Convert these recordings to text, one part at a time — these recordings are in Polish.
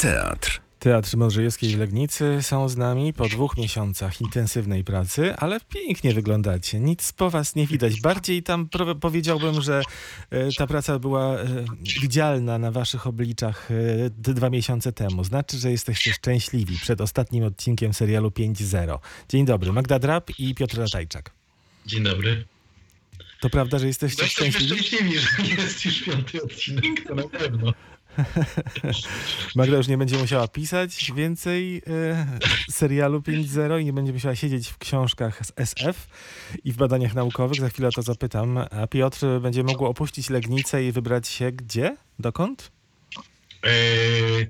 Teatr. Teatr Modrzejewskiej w Legnicy są z nami po dwóch miesiącach intensywnej pracy, ale pięknie wyglądacie. Nic po was nie widać. Bardziej tam powiedziałbym, że e, ta praca była e, widzialna na waszych obliczach e, dwa miesiące temu. Znaczy, że jesteście szczęśliwi przed ostatnim odcinkiem serialu 5.0. Dzień dobry, Magda Drab i Piotr Ratajczak. Dzień dobry. To prawda, że jesteście No jesteśmy szczęśliwi? szczęśliwi, że jest już piąty odcinek, to na pewno. Magda już nie będzie musiała pisać więcej e, serialu 5.0 i nie będzie musiała siedzieć w książkach z SF i w badaniach naukowych. Za chwilę o to zapytam. A Piotr będzie mógł opuścić Legnicę i wybrać się gdzie? Dokąd? Eee,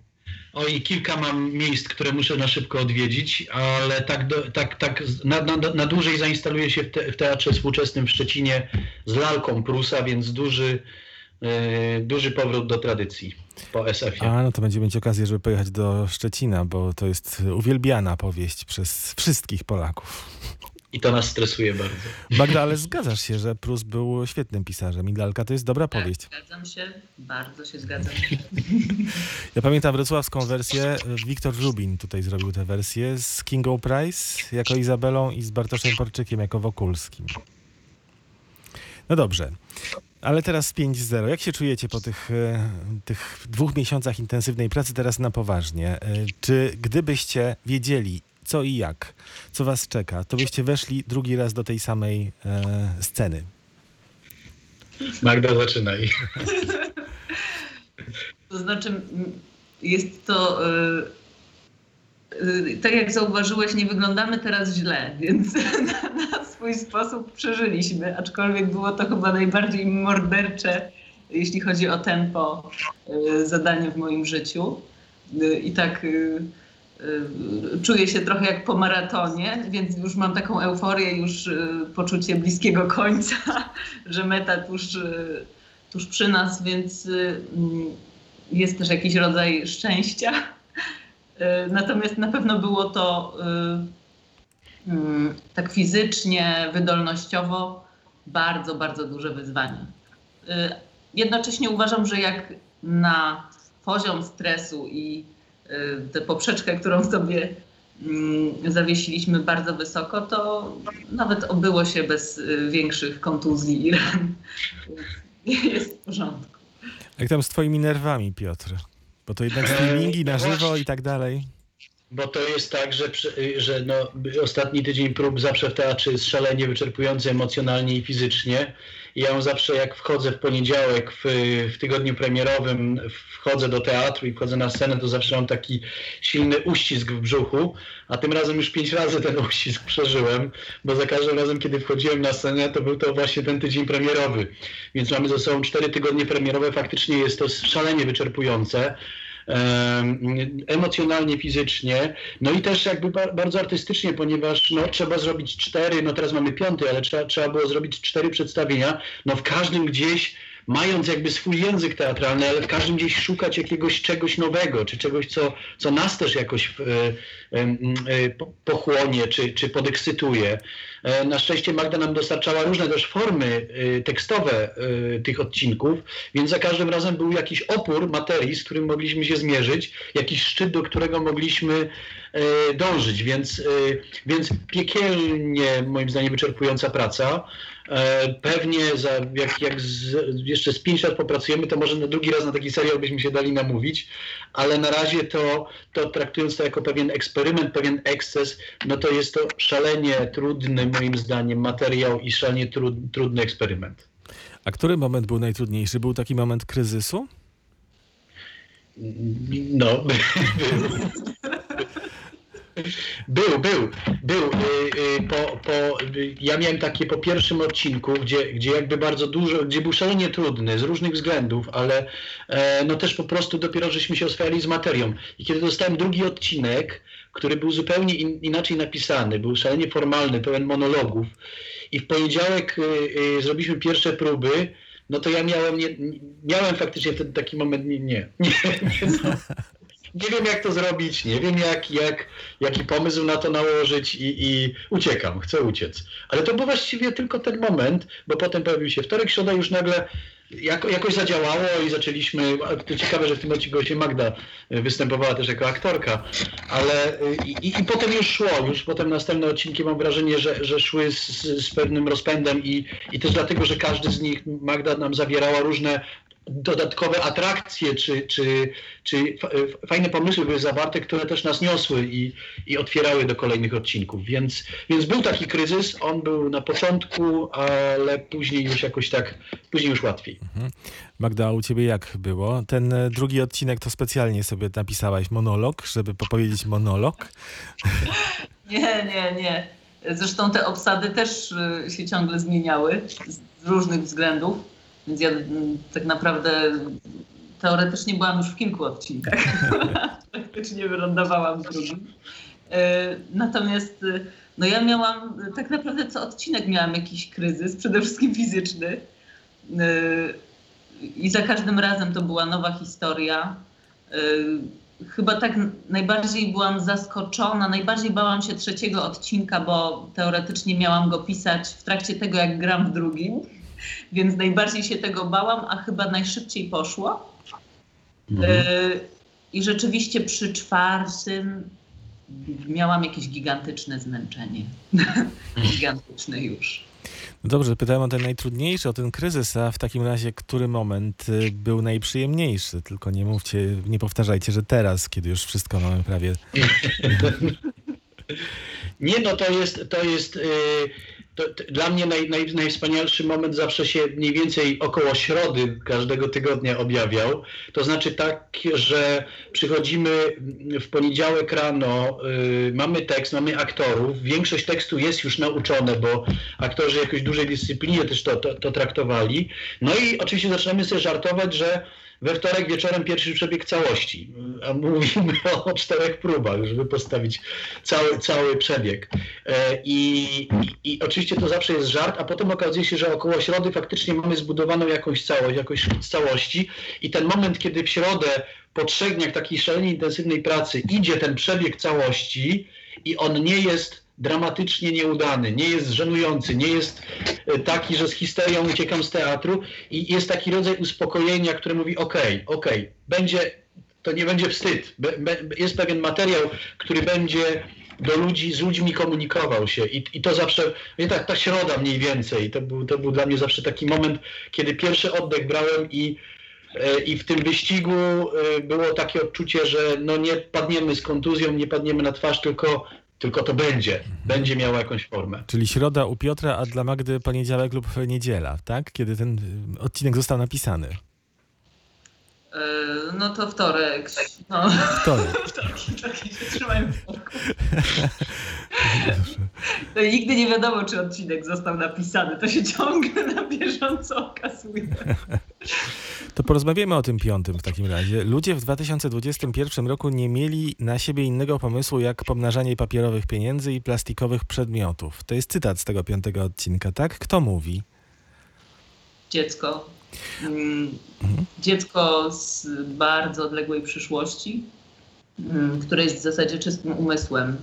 oj, kilka mam miejsc, które muszę na szybko odwiedzić, ale tak, do, tak, tak na, na, na dłużej zainstaluję się w, te, w Teatrze Współczesnym w Szczecinie z lalką Prusa, więc duży, e, duży powrót do tradycji po SF-ie. A, no to będziemy mieć okazję, żeby pojechać do Szczecina, bo to jest uwielbiana powieść przez wszystkich Polaków. I to nas stresuje bardzo. Magda, ale zgadzasz się, że Prus był świetnym pisarzem i lalka to jest dobra powieść. Tak, zgadzam się, bardzo się zgadzam. Ja pamiętam wrocławską wersję. Wiktor Rubin tutaj zrobił tę wersję z Kingą Price jako Izabelą i z Bartoszem Porczykiem jako Wokulskim. No dobrze. Ale teraz 5-0. Jak się czujecie po tych, e, tych dwóch miesiącach intensywnej pracy teraz na poważnie? E, Czy gdybyście wiedzieli co i jak, co was czeka, to byście weszli drugi raz do tej samej e, sceny? Magda, zaczynaj. To znaczy, jest to. y, Tak jak zauważyłeś, nie wyglądamy teraz źle, więc na, na swój sposób przeżyliśmy, aczkolwiek było to chyba najbardziej mordercze, jeśli chodzi o tempo, y, zadanie w moim życiu. Y, I tak y, y, czuję się trochę jak po maratonie, więc już mam taką euforię, już y, poczucie bliskiego końca, że meta tuż, y, tuż przy nas, więc y, mm, jest też jakiś rodzaj szczęścia. Y, Natomiast na pewno było to y, mm, tak fizycznie, wydolnościowo bardzo, bardzo duże wyzwanie. Y, Jednocześnie uważam, że jak na poziom stresu i tę poprzeczkę, którą sobie mm, zawiesiliśmy bardzo wysoko, to nawet obyło się bez większych kontuzji i ran. Jest w porządku. Jak tam z twoimi nerwami, Piotr? Bo to jednak streamingi na żywo i tak dalej. Bo to jest tak, że, że no, ostatni tydzień prób zawsze w teatrze jest szalenie wyczerpujący emocjonalnie i fizycznie. I ja zawsze jak wchodzę w poniedziałek w, w tygodniu premierowym, wchodzę do teatru i wchodzę na scenę, to zawsze mam taki silny uścisk w brzuchu, a tym razem już pięć razy ten uścisk przeżyłem, bo za każdym razem, kiedy wchodziłem na scenę, to był to właśnie ten tydzień premierowy. Więc mamy ze sobą cztery tygodnie premierowe, faktycznie jest to szalenie wyczerpujące emocjonalnie, fizycznie, no i też jakby ba- bardzo artystycznie, ponieważ no, trzeba zrobić cztery, no teraz mamy piąty, ale trzeba, trzeba było zrobić cztery przedstawienia, no w każdym gdzieś mając jakby swój język teatralny, ale w każdym gdzieś szukać jakiegoś czegoś nowego, czy czegoś, co, co nas też jakoś e, e, po- pochłonie, czy, czy podekscytuje. E, Na szczęście Magda nam dostarczała różne też formy e, tekstowe e, tych odcinków, więc za każdym razem był jakiś opór materii, z którym mogliśmy się zmierzyć, jakiś szczyt, do którego mogliśmy e, dążyć, więc, e, więc piekielnie moim zdaniem wyczerpująca praca. E, Pewnie za, jak, jak z, jeszcze z pięć lat popracujemy, to może na drugi raz na taki serial byśmy się dali namówić, ale na razie to, to traktując to jako pewien eksperyment, pewien eksces, no to jest to szalenie trudny moim zdaniem materiał i szalenie trud, trudny eksperyment. A który moment był najtrudniejszy? Był taki moment kryzysu? No, był, był, był. Y, y, Po, po, y, ja miałem takie po pierwszym odcinku, gdzie, gdzie jakby bardzo dużo, gdzie był szalenie trudny z różnych względów, ale e, no też po prostu dopiero żeśmy się oswajali z materią. I kiedy dostałem drugi odcinek, który był zupełnie in, inaczej napisany, był szalenie formalny, pełen monologów i w poniedziałek y, y, zrobiliśmy pierwsze próby, no to ja miałem, nie, miałem faktycznie wtedy taki moment, nie, nie, nie, nie, no. Nie wiem jak to zrobić, nie wiem jak, jak, jaki pomysł na to nałożyć i, i uciekam, chcę uciec. Ale to był właściwie tylko ten moment, bo potem pojawił się wtorek, środa już nagle jako, jakoś zadziałało i zaczęliśmy, to ciekawe, że w tym odcinku się Magda występowała też jako aktorka, ale y, i, i potem już szło, już potem następne odcinki mam wrażenie, że, że szły z, z pewnym rozpędem i, i też dlatego, że każdy z nich, Magda nam zawierała różne dodatkowe atrakcje, czy, czy, czy fajne pomysły były zawarte, które też nas niosły i, i otwierały do kolejnych odcinków. Więc, więc był taki kryzys, on był na początku, ale później już jakoś tak, później już łatwiej. Mhm. Magda, a u ciebie jak było? Ten e, drugi odcinek to specjalnie sobie napisałaś monolog, żeby popowiedzieć monolog? Nie, nie, nie. Zresztą te obsady też e, się ciągle zmieniały z różnych względów. Więc ja mm, tak naprawdę teoretycznie byłam już w kilku odcinkach. Praktycznie wylądowałam w drugim. E, natomiast e, no ja miałam, tak naprawdę co odcinek miałam jakiś kryzys, przede wszystkim fizyczny. E, I za każdym razem to była nowa historia. Chyba tak najbardziej byłam zaskoczona, najbardziej bałam się trzeciego odcinka, bo teoretycznie miałam go pisać w trakcie tego, jak gram w drugim więc najbardziej się tego bałam, a chyba najszybciej poszło. Mhm. E, I rzeczywiście przy czwartym miałam jakieś gigantyczne zmęczenie. Gigantyczne już. No dobrze, pytałem o ten najtrudniejszy, o ten kryzys, a w takim razie który moment y, był najprzyjemniejszy? Tylko nie mówcie, nie powtarzajcie, że teraz, kiedy już wszystko mamy prawie... Nie, no to jest, to jest yy to, to, dla mnie naj, naj, najwspanialszy moment zawsze się mniej więcej około środy każdego tygodnia objawiał. To znaczy tak, że przychodzimy w poniedziałek rano, y, mamy tekst, mamy aktorów, większość tekstu jest już nauczone, bo aktorzy jakoś dużej dyscyplinie też to, to, to traktowali. No i oczywiście zaczynamy sobie żartować, że we wtorek wieczorem pierwszy przebieg całości, a mówimy o czterech próbach, żeby postawić cały, cały przebieg. E, I, i, I, oczywiście to zawsze jest żart, a potem okazuje się, że około środy faktycznie mamy zbudowaną jakąś całość, jakąś całości i ten moment, kiedy w środę po trzech dniach takiej szalenie intensywnej pracy idzie ten przebieg całości i on nie jest dramatycznie nieudany, nie jest żenujący, nie jest e, taki, że z histerią uciekam z teatru i jest taki rodzaj uspokojenia, które mówi okej, okay, okej, okay, będzie, to nie będzie wstyd, jest pewien materiał, który będzie do ludzi, z ludźmi komunikował się i, i to zawsze, nie tak, ta środa mniej więcej, to był, to był dla mnie zawsze taki moment, kiedy pierwszy oddech brałem i e, i w tym wyścigu e, było takie odczucie, że no nie padniemy z kontuzją, nie padniemy na twarz, tylko tylko to będzie, mhm. będzie miało jakąś formę. Czyli środa u Piotra, a dla Magdy poniedziałek lub niedziela, tak? Kiedy ten y, odcinek został napisany. E, no to wtorek. No. Wtorek. Wtorki, wtorki się trzymają wtorku. To nigdy nie wiadomo, czy odcinek został napisany. To się ciągle na bieżąco okazuje. To porozmawiamy o tym piątym w takim razie. Ludzie w 2021 roku nie mieli na siebie innego pomysłu jak pomnażanie papierowych pieniędzy i plastikowych przedmiotów. To jest cytat z tego piątego odcinka, tak? Kto mówi? Dziecko. Mm. Dziecko z bardzo odległej przyszłości, mm, które jest w zasadzie czystym umysłem.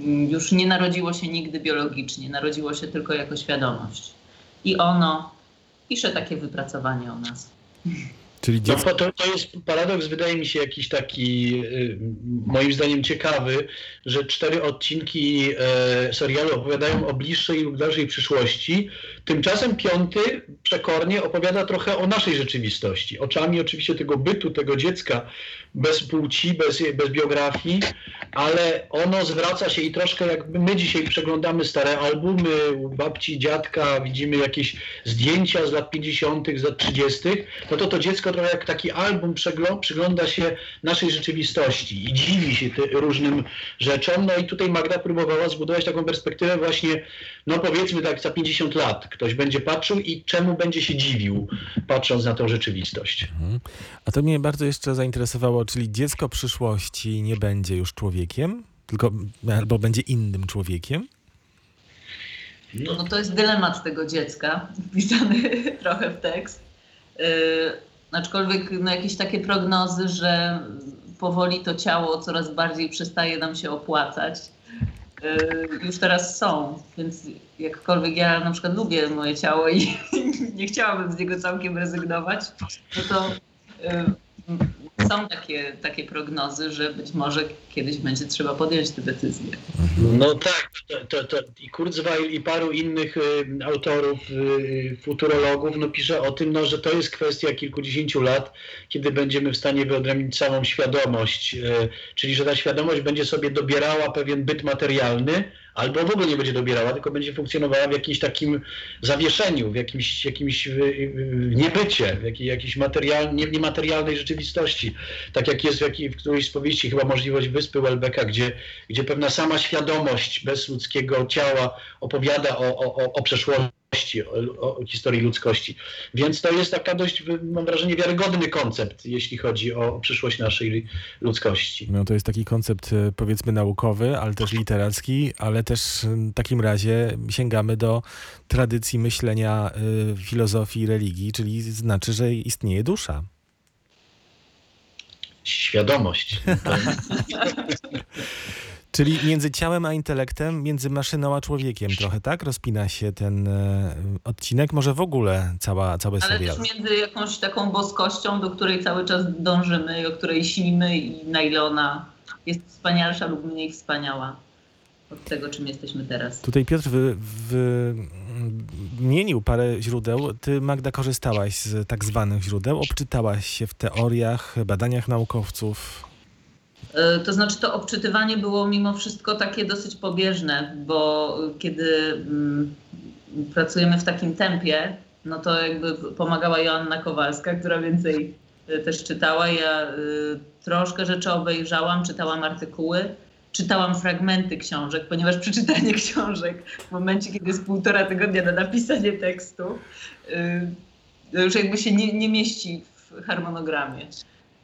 Mm, już nie narodziło się nigdy biologicznie, narodziło się tylko jako świadomość. I ono pisze takie wypracowanie o nas. Czyli no, dziecko... to, to jest paradoks, wydaje mi się jakiś taki, y, moim zdaniem ciekawy, że cztery odcinki e, serialu opowiadają o bliższej lub dalszej przyszłości. Tymczasem piąty przekornie opowiada trochę o naszej rzeczywistości. Oczami oczywiście tego bytu, tego dziecka, bez płci, bez, bez biografii, ale ono zwraca się i troszkę jakby my dzisiaj przeglądamy stare albumy u babci, dziadka, widzimy jakieś zdjęcia z lat 50., z lat 30., no to to dziecko trochę jak taki album przygląda się naszej rzeczywistości i dziwi się różnym rzeczom. No i tutaj Magda próbowała zbudować taką perspektywę właśnie, no powiedzmy tak za 50 lat. Ktoś będzie patrzył i czemu będzie się dziwił, patrząc na tą rzeczywistość. Mhm. A to mnie bardzo jeszcze zainteresowało, czyli dziecko przyszłości nie będzie już człowiekiem, tylko albo będzie innym człowiekiem? No, no to jest dylemat tego dziecka, wpisany trochę w tekst. Yy, aczkolwiek no, jakieś takie prognozy, że powoli to ciało coraz bardziej przestaje nam się opłacać już teraz są, więc jakkolwiek ja na przykład lubię moje ciało i nie chciałabym z niego całkiem rezygnować, no to y, są takie, takie prognozy, że być może kiedyś będzie trzeba podjąć te decyzje. No tak, to, to, to i Kurzweil i paru innych y, autorów, y, futurologów, no pisze o tym, no, że to jest kwestia kilkudziesięciu lat, kiedy będziemy w stanie wyodrębnić całą świadomość, y, czyli że ta świadomość będzie sobie dobierała pewien byt materialny, albo w ogóle nie będzie dobierała, tylko będzie funkcjonowała w jakimś takim zawieszeniu, w jakimś, jakimś niebycie, w jakiej, jakiejś material, nie, niematerialnej rzeczywistości. Tak jak jest w, jakiej, w którejś z powieści chyba możliwość wyspy Welbecka, gdzie, gdzie pewna sama świadomość bez ludzkiego ciała opowiada o, o, o przeszłości, o, historii ludzkości. Więc to jest taka dość, mam wrażenie, wiarygodny koncept, jeśli chodzi o, przyszłość naszej ludzkości. No to jest taki koncept e, powiedzmy naukowy, ale też literacki, ale też w takim razie sięgamy do tradycji myślenia y, filozofii i religii, czyli znaczy, że istnieje dusza. Świadomość. Czyli między ciałem a intelektem, między maszyną a człowiekiem trochę, tak? Rozpina się ten e, odcinek, może w ogóle cała, cały Ale serial. też między jakąś taką boskością, do której cały czas dążymy i o której śnimy i na ile ona jest wspanialsza lub mniej wspaniała od tego, czym jesteśmy teraz. Tutaj Piotr wy, wymienił parę źródeł. Ty, Magda, korzystałaś z tak zwanych źródeł, obczytałaś się w teoriach, badaniach naukowców. E, To znaczy, to obczytywanie było mimo wszystko takie dosyć pobieżne, bo kiedy mm, pracujemy w takim tempie, no to jakby pomagała Joanna Kowalska, która więcej e, też czytała. Ja e, troszkę rzeczy obejrzałam, czytałam artykuły, czytałam fragmenty książek, ponieważ przeczytanie książek w momencie, kiedy jest półtora tygodnia na napisanie tekstu, już jakby się nie, nie mieści w harmonogramie.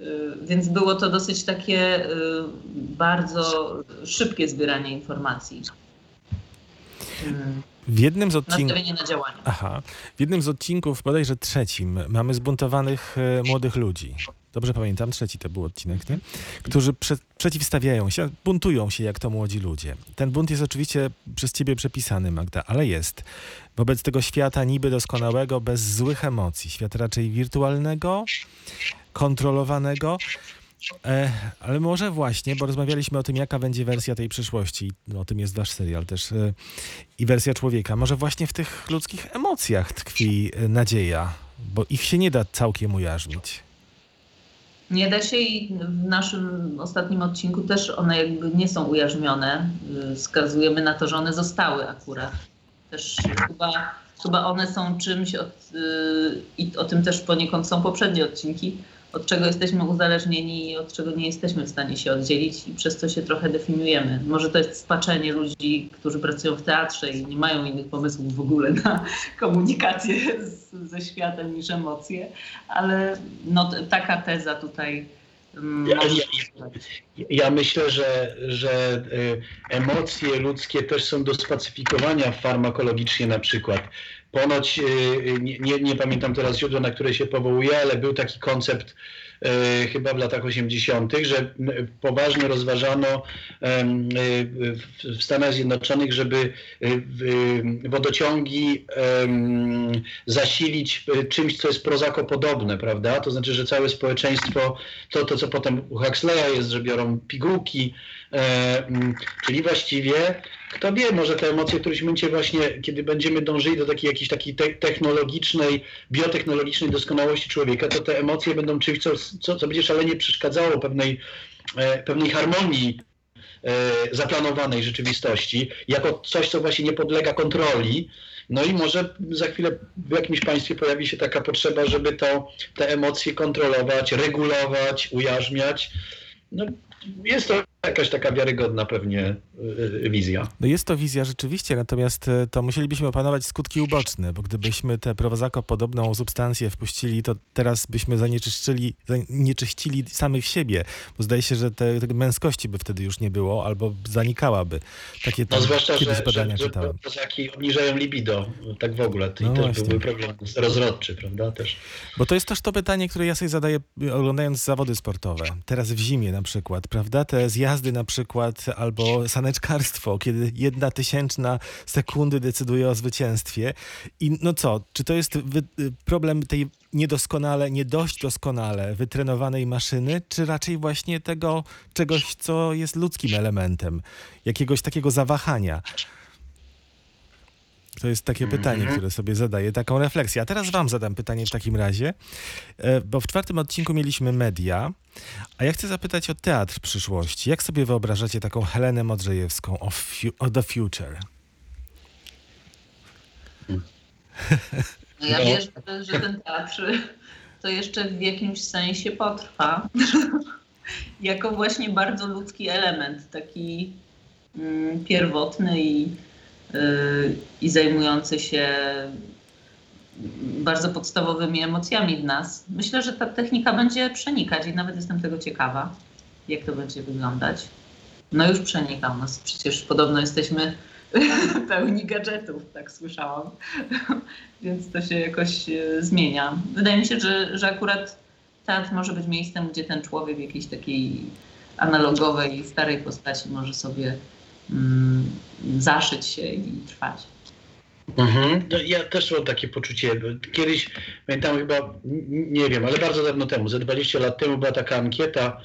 Y, Więc było to dosyć takie y, bardzo szybkie zbieranie informacji. Y, W jednym z odcinków... Aha. W jednym z odcinków, bodajże trzecim, mamy zbuntowanych młodych ludzi. Dobrze pamiętam, trzeci to był odcinek, nie? Którzy prze, przeciwstawiają się, buntują się jak to młodzi ludzie. Ten bunt jest oczywiście przez ciebie przepisany, Magda, ale jest. Wobec tego świata niby doskonałego, bez złych emocji. Świat raczej wirtualnego, kontrolowanego. E, ale może właśnie, bo rozmawialiśmy o tym, jaka będzie wersja tej przyszłości. No, o tym jest wasz serial też. E, I wersja człowieka. Może właśnie w tych ludzkich emocjach tkwi e, nadzieja, bo ich się nie da całkiem ujarzmić. Nie da się i w naszym ostatnim odcinku też one jakby nie są ujarzmione. Y, Wskazujemy na to, że one zostały akurat. Też chyba, chyba one są czymś, od, y, i o tym też poniekąd są poprzednie odcinki, od czego jesteśmy uzależnieni i od czego nie jesteśmy w stanie się oddzielić i przez co się trochę definiujemy. Może to jest spaczenie ludzi, którzy pracują w teatrze i nie mają innych pomysłów w ogóle na komunikację z, ze światem niż emocje, ale no, taka teza tutaj mm, Ja- ja- Ja myślę, że, że y, emocje ludzkie też są do spacyfikowania farmakologicznie na przykład. Ponoć, y, nie, nie, nie pamiętam teraz źródła, na które się powołuję, ale był taki koncept y, chyba w latach 80., że poważnie rozważano y, w- Stanach Zjednoczonych, żeby w- wodociągi zasilić czymś, co jest prozakopodobne, prawda? To znaczy, że całe społeczeństwo, to, to co potem u Huxleya jest, że biorą pigułki, e, czyli właściwie, kto wie, może te emocje w którymś momencie właśnie, kiedy będziemy dążyli do takiej jakiejś takiej te, technologicznej, biotechnologicznej doskonałości człowieka, to te emocje będą czymś, co, co, co będzie szalenie przeszkadzało pewnej, e, pewnej harmonii e, zaplanowanej rzeczywistości, jako coś, co właśnie nie podlega kontroli. No i może za chwilę w jakimś państwie pojawi się taka potrzeba, żeby to, te emocje kontrolować, regulować, ujarzmiać. No, jest to jakaś taka wiarygodna pewnie y, y, wizja. No jest to wizja rzeczywiście, natomiast e, to musielibyśmy opanować skutki uboczne, bo gdybyśmy tę prowozako-podobną substancję wpuścili, to teraz byśmy zanieczyszczyli, zanieczyścili samych siebie, bo zdaje się, że te, tej męskości by wtedy już nie było, albo zanikałaby. Takie No tam zwłaszcza, kiedyś że, badania że, czytałem. prozaki obniżają libido, tak w ogóle. To No i też właśnie. byłby problem rozrodczy, prawda? Też. Bo to jest też to pytanie, które ja sobie zadaję oglądając zawody sportowe. Teraz w zimie na przykład, prawda? Te zjazdy jazdy na przykład, albo saneczkarstwo, kiedy jedna tysięczna sekundy decyduje o zwycięstwie. I no co, czy to jest wy, problem tej niedoskonale, nie dość doskonale wytrenowanej maszyny, czy raczej właśnie tego czegoś, co jest ludzkim elementem, jakiegoś takiego zawahania? To jest takie pytanie, Mhm. które sobie zadaję, taką refleksję. A teraz wam zadam pytanie w takim razie, e, bo w czwartym odcinku mieliśmy media, a ja chcę zapytać o teatr przyszłości. Jak sobie wyobrażacie taką Helenę Modrzejewską o, fu- o The Future? No ja No. wierzę, że ten teatr to jeszcze w jakimś sensie potrwa. jako właśnie bardzo ludzki element, taki mm, pierwotny i, i zajmujący się bardzo podstawowymi emocjami w nas. Myślę, że ta technika będzie przenikać i nawet jestem tego ciekawa, jak to będzie wyglądać. No już przenika u nas, przecież podobno jesteśmy pełni gadżetów, tak słyszałam. Więc to się jakoś e, zmienia. Wydaje mi się, że, że akurat teatr może być miejscem, gdzie ten człowiek w jakiejś takiej analogowej, starej postaci może sobie zaszyć się i trwać. Mhm. No, ja też mam takie poczucie. Kiedyś, pamiętam chyba, nie wiem, ale bardzo dawno temu, ze 20 lat temu była taka ankieta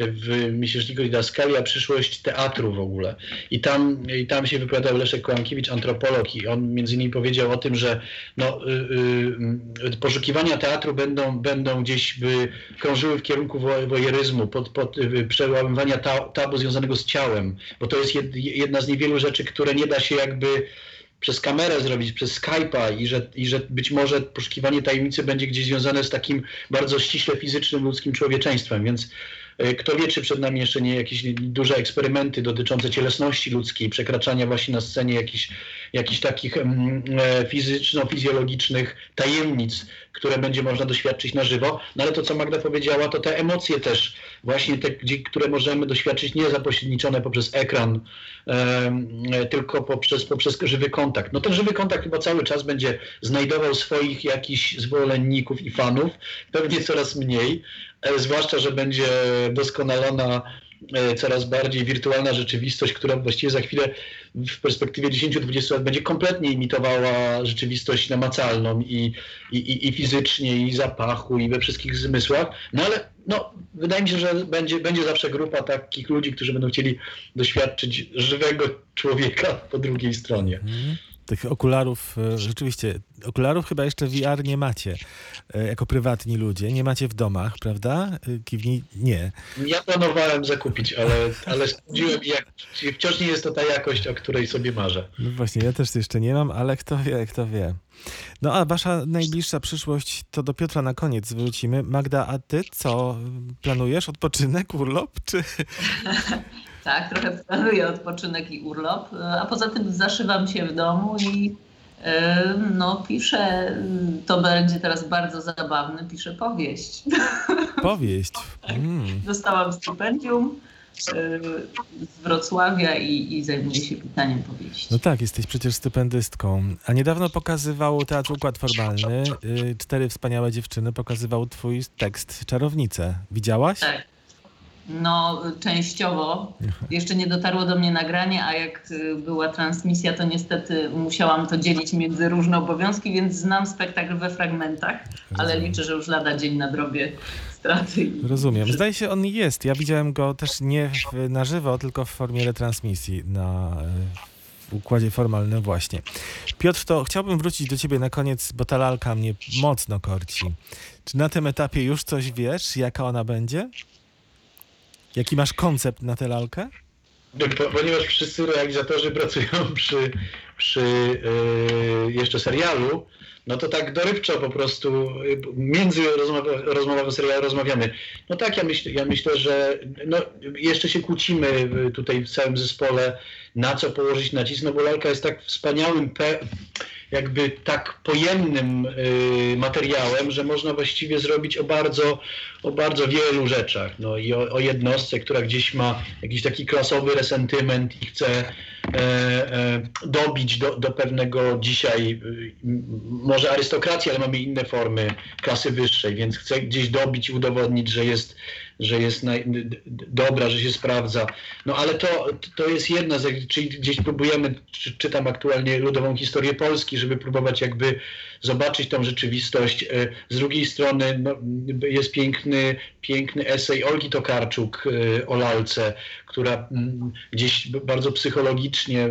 w miesięczniku Didaskalia przyszłość teatru w ogóle. I tam, I tam się wypowiadał Leszek Kołankiewicz, antropolog i on między innymi powiedział o tym, że no, y, y, y, poszukiwania teatru będą, będą gdzieś by krążyły w kierunku wo- wojeryzmu, pod, pod, y, przełamywania ta, tabu związanego z ciałem, bo to jest jed, jedna z niewielu rzeczy, które nie da się jakby przez kamerę zrobić, przez Skype'a i że, i że być może poszukiwanie tajemnicy będzie gdzieś związane z takim bardzo ściśle fizycznym ludzkim człowieczeństwem, więc kto wie, czy przed nami jeszcze nie jakieś duże eksperymenty dotyczące cielesności ludzkiej, przekraczania właśnie na scenie jakichś, jakichś takich e, fizyczno-fizjologicznych tajemnic, które będzie można doświadczyć na żywo. No ale to, co Magda powiedziała, to te emocje też, właśnie te, które możemy doświadczyć nie zapośredniczone poprzez ekran, e, tylko poprzez, poprzez żywy kontakt. No ten żywy kontakt chyba cały czas będzie znajdował swoich jakichś zwolenników i fanów, pewnie coraz mniej, e, zwłaszcza, że będzie doskonalona e, coraz bardziej wirtualna rzeczywistość, która właściwie za chwilę w perspektywie 10-20 lat będzie kompletnie imitowała rzeczywistość namacalną i, i, i, fizycznie, i zapachu, i we wszystkich zmysłach. No ale no, wydaje mi się, że będzie, będzie zawsze grupa takich ludzi, którzy będą chcieli doświadczyć żywego człowieka po drugiej stronie. Mhm. Tych okularów, e, rzeczywiście, okularów chyba jeszcze VR nie macie, e, jako prywatni ludzie. Nie macie w domach, prawda? E, Kiwnij, nie. Ja planowałem zakupić, ale, ale sprawdziłem, jak, wciąż nie jest to ta jakość, o której sobie marzę. No właśnie, ja też jeszcze nie mam, ale kto wie, kto wie. No a wasza najbliższa przyszłość, to do Piotra na koniec wrócimy. Magda, a ty co? Planujesz odpoczynek, urlop, czy... Tak, trochę planuję odpoczynek i urlop, a poza tym zaszywam się w domu i e, no, piszę, to będzie teraz bardzo zabawne, piszę powieść. Powieść. Mm. Dostałam stypendium e, z Wrocławia i, i zajmuję się pisaniem powieści. No tak, jesteś przecież stypendystką. A niedawno pokazywał Teatr Układ Formalny. y, Cztery wspaniałe dziewczyny pokazywał twój tekst Czarownice. Widziałaś? Tak. No, częściowo. Jeszcze nie dotarło do mnie nagranie, a jak y, była transmisja, to niestety musiałam to dzielić między różne obowiązki, więc znam spektakl we fragmentach, ale Rozumiem. liczę, że już lada dzień nadrobię straty. i- Rozumiem. Zdaje się, on jest. Ja widziałem go też nie w, na żywo, tylko w formie retransmisji na e, w układzie formalnym właśnie. Piotr, to chciałbym wrócić do ciebie na koniec, bo ta lalka mnie mocno korci. Czy na tym etapie już coś wiesz, jaka ona będzie? Jaki masz koncept na tę lalkę? Po, ponieważ wszyscy realizatorzy pracują przy, przy yy, jeszcze serialu, no to tak dorywczo po prostu yy, między rozmową serialu rozmawiamy. No tak, ja, myśl, ja myślę, że no, jeszcze się kłócimy tutaj w całym zespole, na co położyć nacisk, no bo lalka jest tak wspaniałym, pe, jakby tak pojemnym yy, materiałem, że można właściwie zrobić o bardzo, o bardzo wielu rzeczach. No i o, o jednostce, która gdzieś ma jakiś taki klasowy resentyment i chce e, e, dobić do, do pewnego dzisiaj, y, może arystokracji, ale mamy inne formy klasy wyższej, więc chce gdzieś dobić i udowodnić, że jest że jest naj, dobra, że się sprawdza. No ale to, to jest jedna z, czyli gdzieś próbujemy, czy, czytam aktualnie ludową historię Polski, żeby próbować jakby zobaczyć tą rzeczywistość. E, Z drugiej strony no, jest piękny, piękny esej Olgi Tokarczuk e, o lalce, która mm, gdzieś bardzo psychologicznie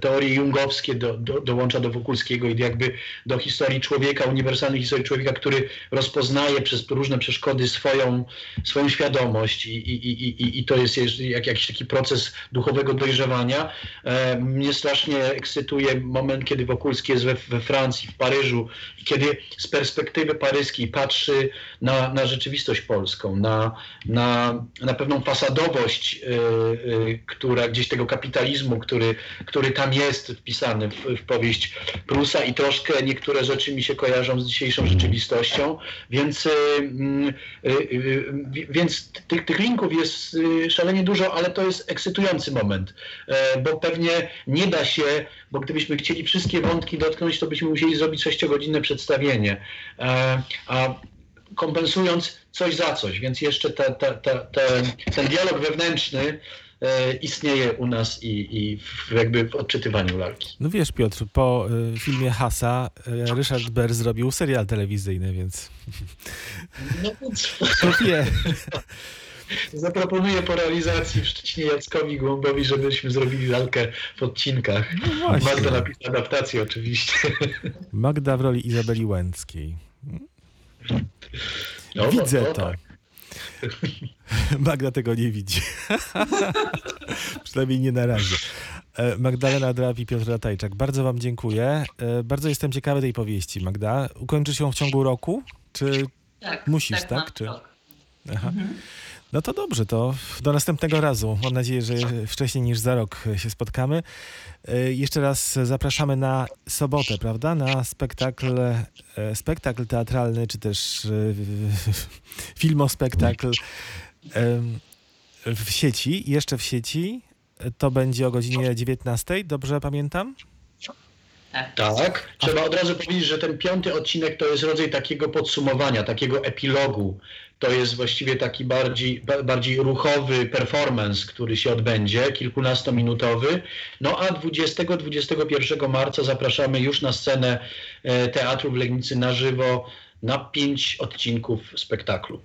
teorie jungowskie do, do, dołącza do Wokulskiego i jakby do historii człowieka, uniwersalnej historii człowieka, który rozpoznaje przez różne przeszkody swoją, swoją świadomość i, i, i, i- to jest jak, jakiś taki proces duchowego dojrzewania. E, mnie strasznie ekscytuje moment, kiedy Wokulski jest we, we Francji, w Paryżu i kiedy z perspektywy paryskiej patrzy na, na rzeczywistość polską, na, na, na pewną fasadowość, e, e, która gdzieś tego kapitalizmu, który, który tam jest wpisany w, w powieść Prusa i troszkę niektóre rzeczy mi się kojarzą z dzisiejszą rzeczywistością, więc, mm, e, e, wi- więc tych, tych linków jest szalenie dużo, ale to jest ekscytujący moment, e, bo pewnie nie da się, bo gdybyśmy chcieli wszystkie wątki dotknąć, to byśmy musieli zrobić sześciogodzinne przedstawienie, E, a kompensując coś za coś, więc jeszcze ta, ta, ta, ten, dialog wewnętrzny e, istnieje u nas i, i w, jakby w odczytywaniu lalki. No wiesz, Piotr, po y, filmie Hasa Ryszard Berr zrobił serial telewizyjny, więc No więc to wie. zaproponuję po realizacji w Szczecinie Jackowi Głąbowi, żebyśmy zrobili lalkę w odcinkach. No właśnie. Magda napisała adaptację oczywiście. Magda w roli Izabeli Łęckiej. No, Widzę no, to. tak. Magda tego nie widzi. Przynajmniej nie na razie. E, Magdalena Drab i Piotr Ratajczak, bardzo wam dziękuję. E, Bardzo jestem ciekawy tej powieści, Magda. Ukończysz ją w ciągu roku? Czy... Tak, Musisz, tak? mam Czy-. Aha. Mhm. No to dobrze, to do następnego razu. Mam nadzieję, że wcześniej niż za rok się spotkamy. E, Jeszcze raz zapraszamy na sobotę, prawda? Na spektakl, e, spektakl teatralny, czy też e, filmospektakl w sieci, jeszcze w sieci. To będzie o godzinie 19, dobrze pamiętam? Tak. Tak. Trzeba od razu powiedzieć, że ten piąty odcinek to jest rodzaj takiego podsumowania, takiego epilogu. To jest właściwie taki bardziej, ba- bardziej ruchowy performance, który się odbędzie, kilkunastominutowy. No a 20-21 marca zapraszamy już na scenę e, Teatru w Legnicy na żywo na pięć odcinków spektaklu.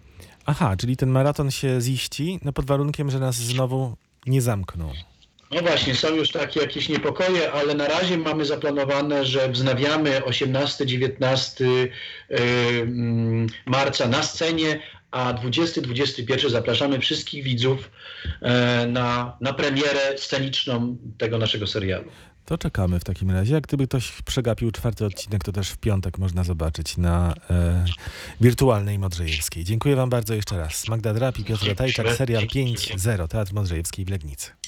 Aha, czyli ten maraton się ziści, no pod warunkiem, że nas znowu nie zamkną. No właśnie, są już takie jakieś niepokoje, ale na razie mamy zaplanowane, że wznawiamy 18-19 y, mm, marca na scenie, a 20-21 zapraszamy wszystkich widzów e, na, na premierę sceniczną tego naszego serialu. To czekamy w takim razie. Jak gdyby ktoś przegapił czwarty odcinek, to też w piątek można zobaczyć na e, wirtualnej Modrzejewskiej. Dziękuję wam bardzo jeszcze raz. Magda Drap i Piotr Ratajczak, serial 5.0, Teatr Modrzejewskiej w Legnicy.